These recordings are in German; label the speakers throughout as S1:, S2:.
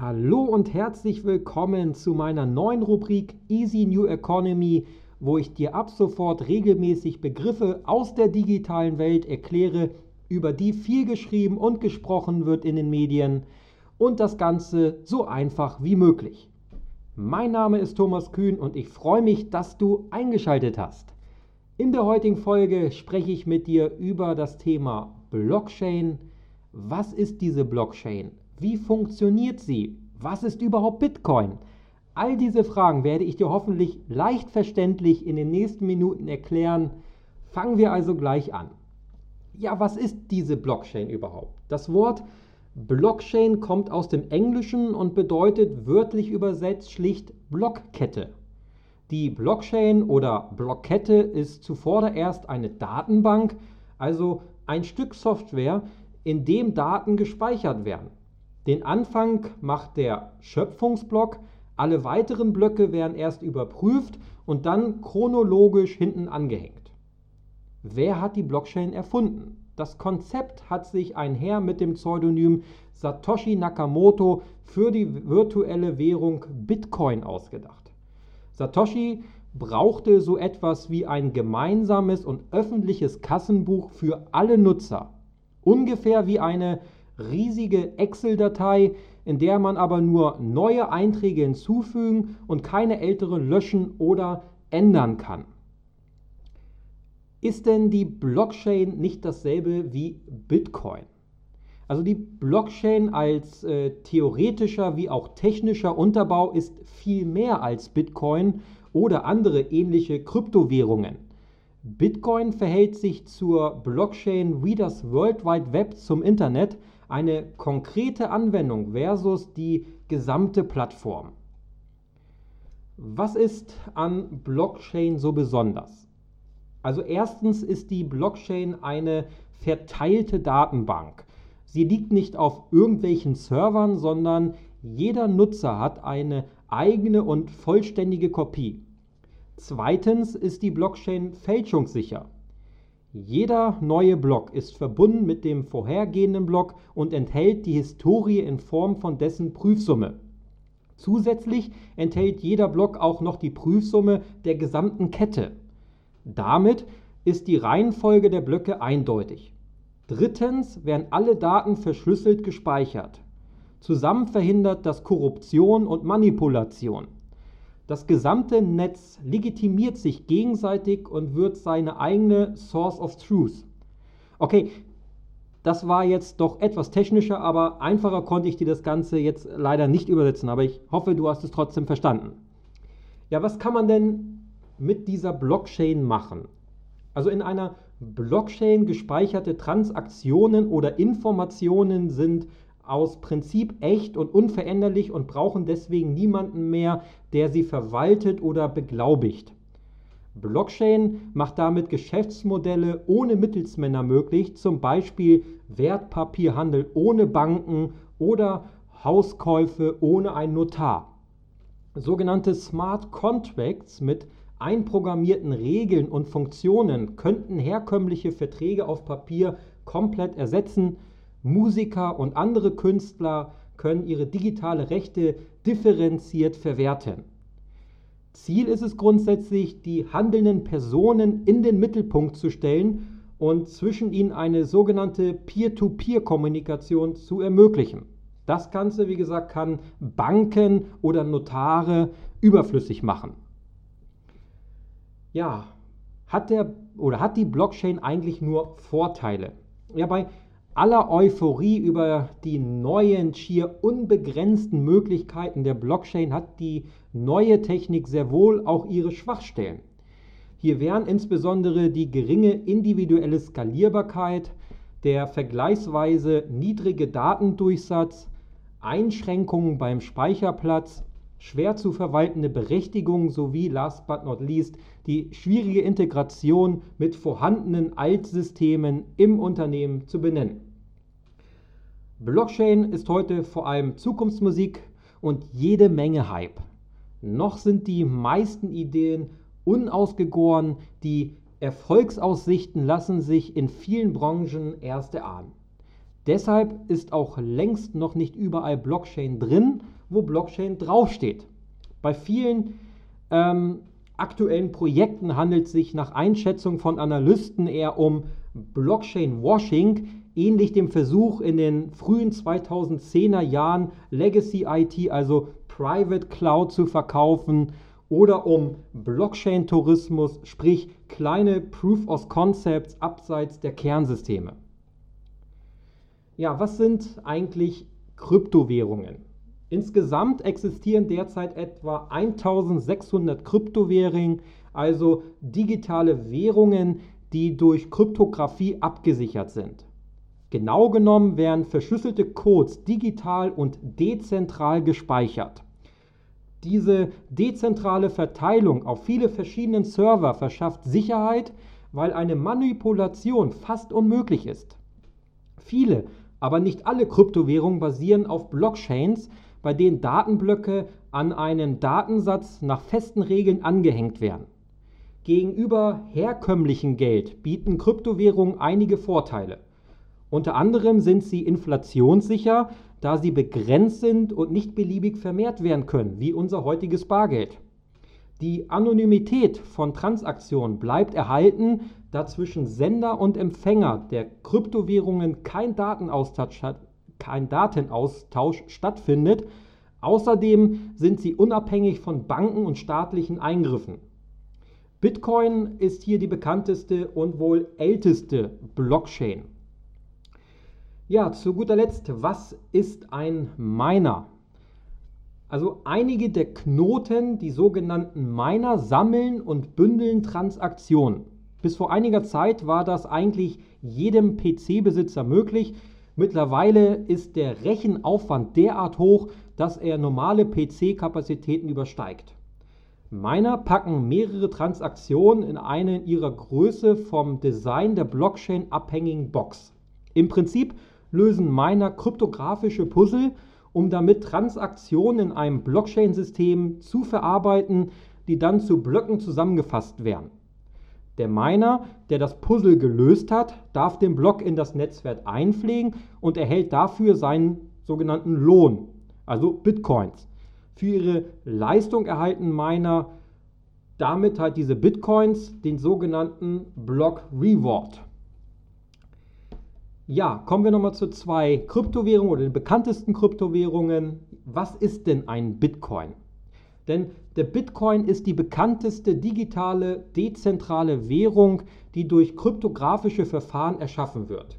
S1: Hallo und herzlich willkommen zu meiner neuen Rubrik Easy New Economy, wo ich dir ab sofort regelmäßig Begriffe aus der digitalen Welt erkläre, über die viel geschrieben und gesprochen wird in den Medien und das Ganze so einfach wie möglich. Mein Name ist Thomas Kühn und ich freue mich, dass du eingeschaltet hast. In der heutigen Folge spreche ich mit dir über das Thema Blockchain. Was ist diese Blockchain? Wie funktioniert sie? Was ist überhaupt Bitcoin? All diese Fragen werde ich dir hoffentlich leicht verständlich in den nächsten Minuten erklären. Fangen wir also gleich an. Ja, was ist diese Blockchain überhaupt? Das Wort Blockchain kommt aus dem Englischen und bedeutet wörtlich übersetzt schlicht Blockkette. Die Blockchain oder Blockkette ist zuvorderst eine Datenbank, also ein Stück Software, in dem Daten gespeichert werden. Den Anfang macht der Schöpfungsblock, alle weiteren Blöcke werden erst überprüft und dann chronologisch hinten angehängt. Wer hat die Blockchain erfunden? Das Konzept hat sich ein Herr mit dem Pseudonym Satoshi Nakamoto für die virtuelle Währung Bitcoin ausgedacht. Satoshi brauchte so etwas wie ein gemeinsames und öffentliches Kassenbuch für alle Nutzer, ungefähr wie eine riesige Excel-Datei, in der man aber nur neue Einträge hinzufügen und keine älteren löschen oder ändern kann. Ist denn die Blockchain nicht dasselbe wie Bitcoin? Also die Blockchain als äh, theoretischer wie auch technischer Unterbau ist viel mehr als Bitcoin oder andere ähnliche Kryptowährungen. Bitcoin verhält sich zur Blockchain wie das World Wide Web zum Internet, eine konkrete Anwendung versus die gesamte Plattform. Was ist an Blockchain so besonders? Also erstens ist die Blockchain eine verteilte Datenbank. Sie liegt nicht auf irgendwelchen Servern, sondern jeder Nutzer hat eine eigene und vollständige Kopie. Zweitens ist die Blockchain fälschungssicher. Jeder neue Block ist verbunden mit dem vorhergehenden Block und enthält die Historie in Form von dessen Prüfsumme. Zusätzlich enthält jeder Block auch noch die Prüfsumme der gesamten Kette. Damit ist die Reihenfolge der Blöcke eindeutig. Drittens werden alle Daten verschlüsselt gespeichert. Zusammen verhindert das Korruption und Manipulation. Das gesamte Netz legitimiert sich gegenseitig und wird seine eigene Source of Truth. Okay, das war jetzt doch etwas technischer, aber einfacher konnte ich dir das Ganze jetzt leider nicht übersetzen, aber ich hoffe, du hast es trotzdem verstanden. Ja, was kann man denn mit dieser Blockchain machen? Also in einer Blockchain gespeicherte Transaktionen oder Informationen sind aus Prinzip echt und unveränderlich und brauchen deswegen niemanden mehr, der sie verwaltet oder beglaubigt. Blockchain macht damit Geschäftsmodelle ohne Mittelsmänner möglich, zum Beispiel Wertpapierhandel ohne Banken oder Hauskäufe ohne einen Notar. Sogenannte Smart Contracts mit einprogrammierten Regeln und Funktionen könnten herkömmliche Verträge auf Papier komplett ersetzen, Musiker und andere Künstler können ihre digitale Rechte differenziert verwerten. Ziel ist es grundsätzlich, die handelnden Personen in den Mittelpunkt zu stellen und zwischen ihnen eine sogenannte Peer-to-Peer-Kommunikation zu ermöglichen. Das Ganze, wie gesagt, kann Banken oder Notare überflüssig machen. Ja, hat der oder hat die Blockchain eigentlich nur Vorteile? Ja, bei aller Euphorie über die neuen, schier unbegrenzten Möglichkeiten der Blockchain hat die neue Technik sehr wohl auch ihre Schwachstellen. Hier wären insbesondere die geringe individuelle Skalierbarkeit, der vergleichsweise niedrige Datendurchsatz, Einschränkungen beim Speicherplatz, schwer zu verwaltende Berechtigungen sowie, last but not least, die schwierige Integration mit vorhandenen Altsystemen im Unternehmen zu benennen. Blockchain ist heute vor allem Zukunftsmusik und jede Menge Hype. Noch sind die meisten Ideen unausgegoren, die Erfolgsaussichten lassen sich in vielen Branchen erst erahnen. Deshalb ist auch längst noch nicht überall Blockchain drin, wo Blockchain draufsteht. Bei vielen ähm, aktuellen Projekten handelt es sich nach Einschätzung von Analysten eher um Blockchain-Washing, ähnlich dem Versuch in den frühen 2010er Jahren Legacy IT, also Private Cloud zu verkaufen oder um Blockchain-Tourismus, sprich kleine Proof of Concepts abseits der Kernsysteme. Ja, was sind eigentlich Kryptowährungen? Insgesamt existieren derzeit etwa 1600 Kryptowährungen, also digitale Währungen, die durch Kryptographie abgesichert sind. Genau genommen werden verschlüsselte Codes digital und dezentral gespeichert. Diese dezentrale Verteilung auf viele verschiedene Server verschafft Sicherheit, weil eine Manipulation fast unmöglich ist. Viele, aber nicht alle Kryptowährungen basieren auf Blockchains, bei denen Datenblöcke an einen Datensatz nach festen Regeln angehängt werden. Gegenüber herkömmlichem Geld bieten Kryptowährungen einige Vorteile. Unter anderem sind sie inflationssicher, da sie begrenzt sind und nicht beliebig vermehrt werden können, wie unser heutiges Bargeld. Die Anonymität von Transaktionen bleibt erhalten, da zwischen Sender und Empfänger der Kryptowährungen kein Datenaustausch, kein Datenaustausch stattfindet. Außerdem sind sie unabhängig von Banken und staatlichen Eingriffen. Bitcoin ist hier die bekannteste und wohl älteste Blockchain. Ja, zu guter Letzt, was ist ein Miner? Also einige der Knoten, die sogenannten Miner, sammeln und bündeln Transaktionen. Bis vor einiger Zeit war das eigentlich jedem PC-Besitzer möglich. Mittlerweile ist der Rechenaufwand derart hoch, dass er normale PC-Kapazitäten übersteigt. Miner packen mehrere Transaktionen in eine in ihrer Größe vom Design der Blockchain abhängigen Box. Im Prinzip lösen Miner kryptografische Puzzle, um damit Transaktionen in einem Blockchain-System zu verarbeiten, die dann zu Blöcken zusammengefasst werden. Der Miner, der das Puzzle gelöst hat, darf den Block in das Netzwerk einpflegen und erhält dafür seinen sogenannten Lohn, also Bitcoins. Für ihre Leistung erhalten Miner damit halt diese Bitcoins, den sogenannten Block Reward. Ja, kommen wir nochmal zu zwei Kryptowährungen oder den bekanntesten Kryptowährungen. Was ist denn ein Bitcoin? Denn der Bitcoin ist die bekannteste digitale, dezentrale Währung, die durch kryptografische Verfahren erschaffen wird.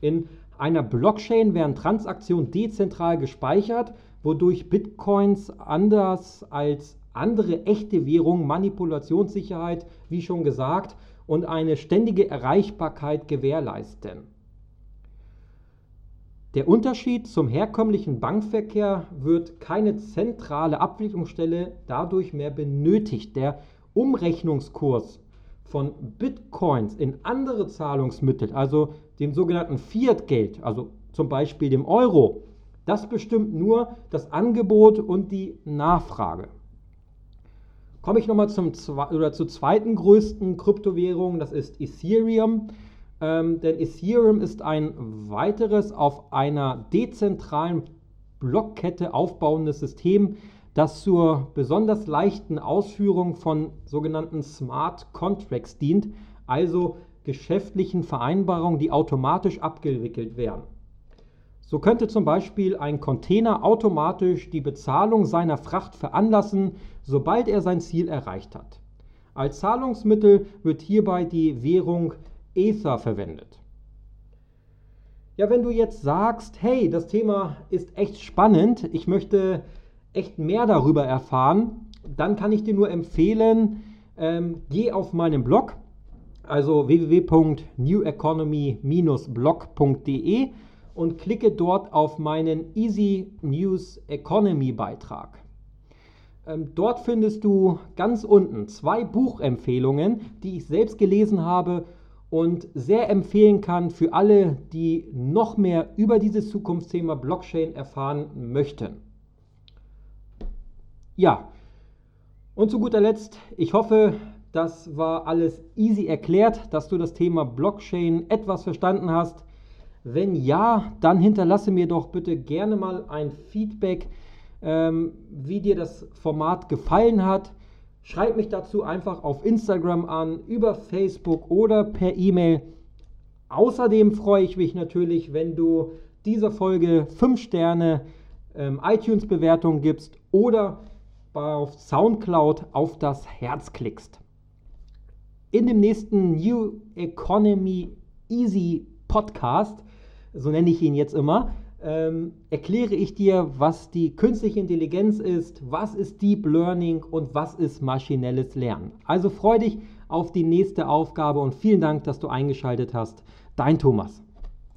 S1: In einer Blockchain werden Transaktionen dezentral gespeichert, wodurch Bitcoins anders als andere echte Währungen Manipulationssicherheit, wie schon gesagt, und eine ständige Erreichbarkeit gewährleisten. Der Unterschied zum herkömmlichen Bankverkehr wird keine zentrale Abwicklungsstelle dadurch mehr benötigt. Der Umrechnungskurs von Bitcoins in andere Zahlungsmittel, also dem sogenannten Fiat-Geld, also zum Beispiel dem Euro, das bestimmt nur das Angebot und die Nachfrage. Komme ich nochmal zum, oder zur zweiten größten Kryptowährung, das ist Ethereum. Ähm, denn Ethereum ist ein weiteres auf einer dezentralen Blockkette aufbauendes System, das zur besonders leichten Ausführung von sogenannten Smart Contracts dient, also geschäftlichen Vereinbarungen, die automatisch abgewickelt werden. So könnte zum Beispiel ein Container automatisch die Bezahlung seiner Fracht veranlassen, sobald er sein Ziel erreicht hat. Als Zahlungsmittel wird hierbei die Währung Ether verwendet. Ja, wenn du jetzt sagst, hey, das Thema ist echt spannend, ich möchte echt mehr darüber erfahren, dann kann ich dir nur empfehlen, ähm, geh auf meinen Blog, also www.neweconomy-blog.de und klicke dort auf meinen Easy News Economy Beitrag. Ähm, dort findest du ganz unten zwei Buchempfehlungen, die ich selbst gelesen habe und sehr empfehlen kann für alle, die noch mehr über dieses Zukunftsthema Blockchain erfahren möchten. Ja, und zu guter Letzt, ich hoffe, das war alles easy erklärt, dass du das Thema Blockchain etwas verstanden hast. Wenn ja, dann hinterlasse mir doch bitte gerne mal ein Feedback, ähm, wie dir das Format gefallen hat. Schreib mich dazu einfach auf Instagram an, über Facebook oder per E-Mail. Außerdem freue ich mich natürlich, wenn du dieser Folge 5 Sterne ähm, iTunes-Bewertung gibst oder auf Soundcloud auf das Herz klickst. In dem nächsten New Economy Easy Podcast, so nenne ich ihn jetzt immer, ähm, erkläre ich dir, was die künstliche Intelligenz ist, was ist Deep Learning und was ist maschinelles Lernen. Also freu dich auf die nächste Aufgabe und vielen Dank, dass du eingeschaltet hast. Dein Thomas.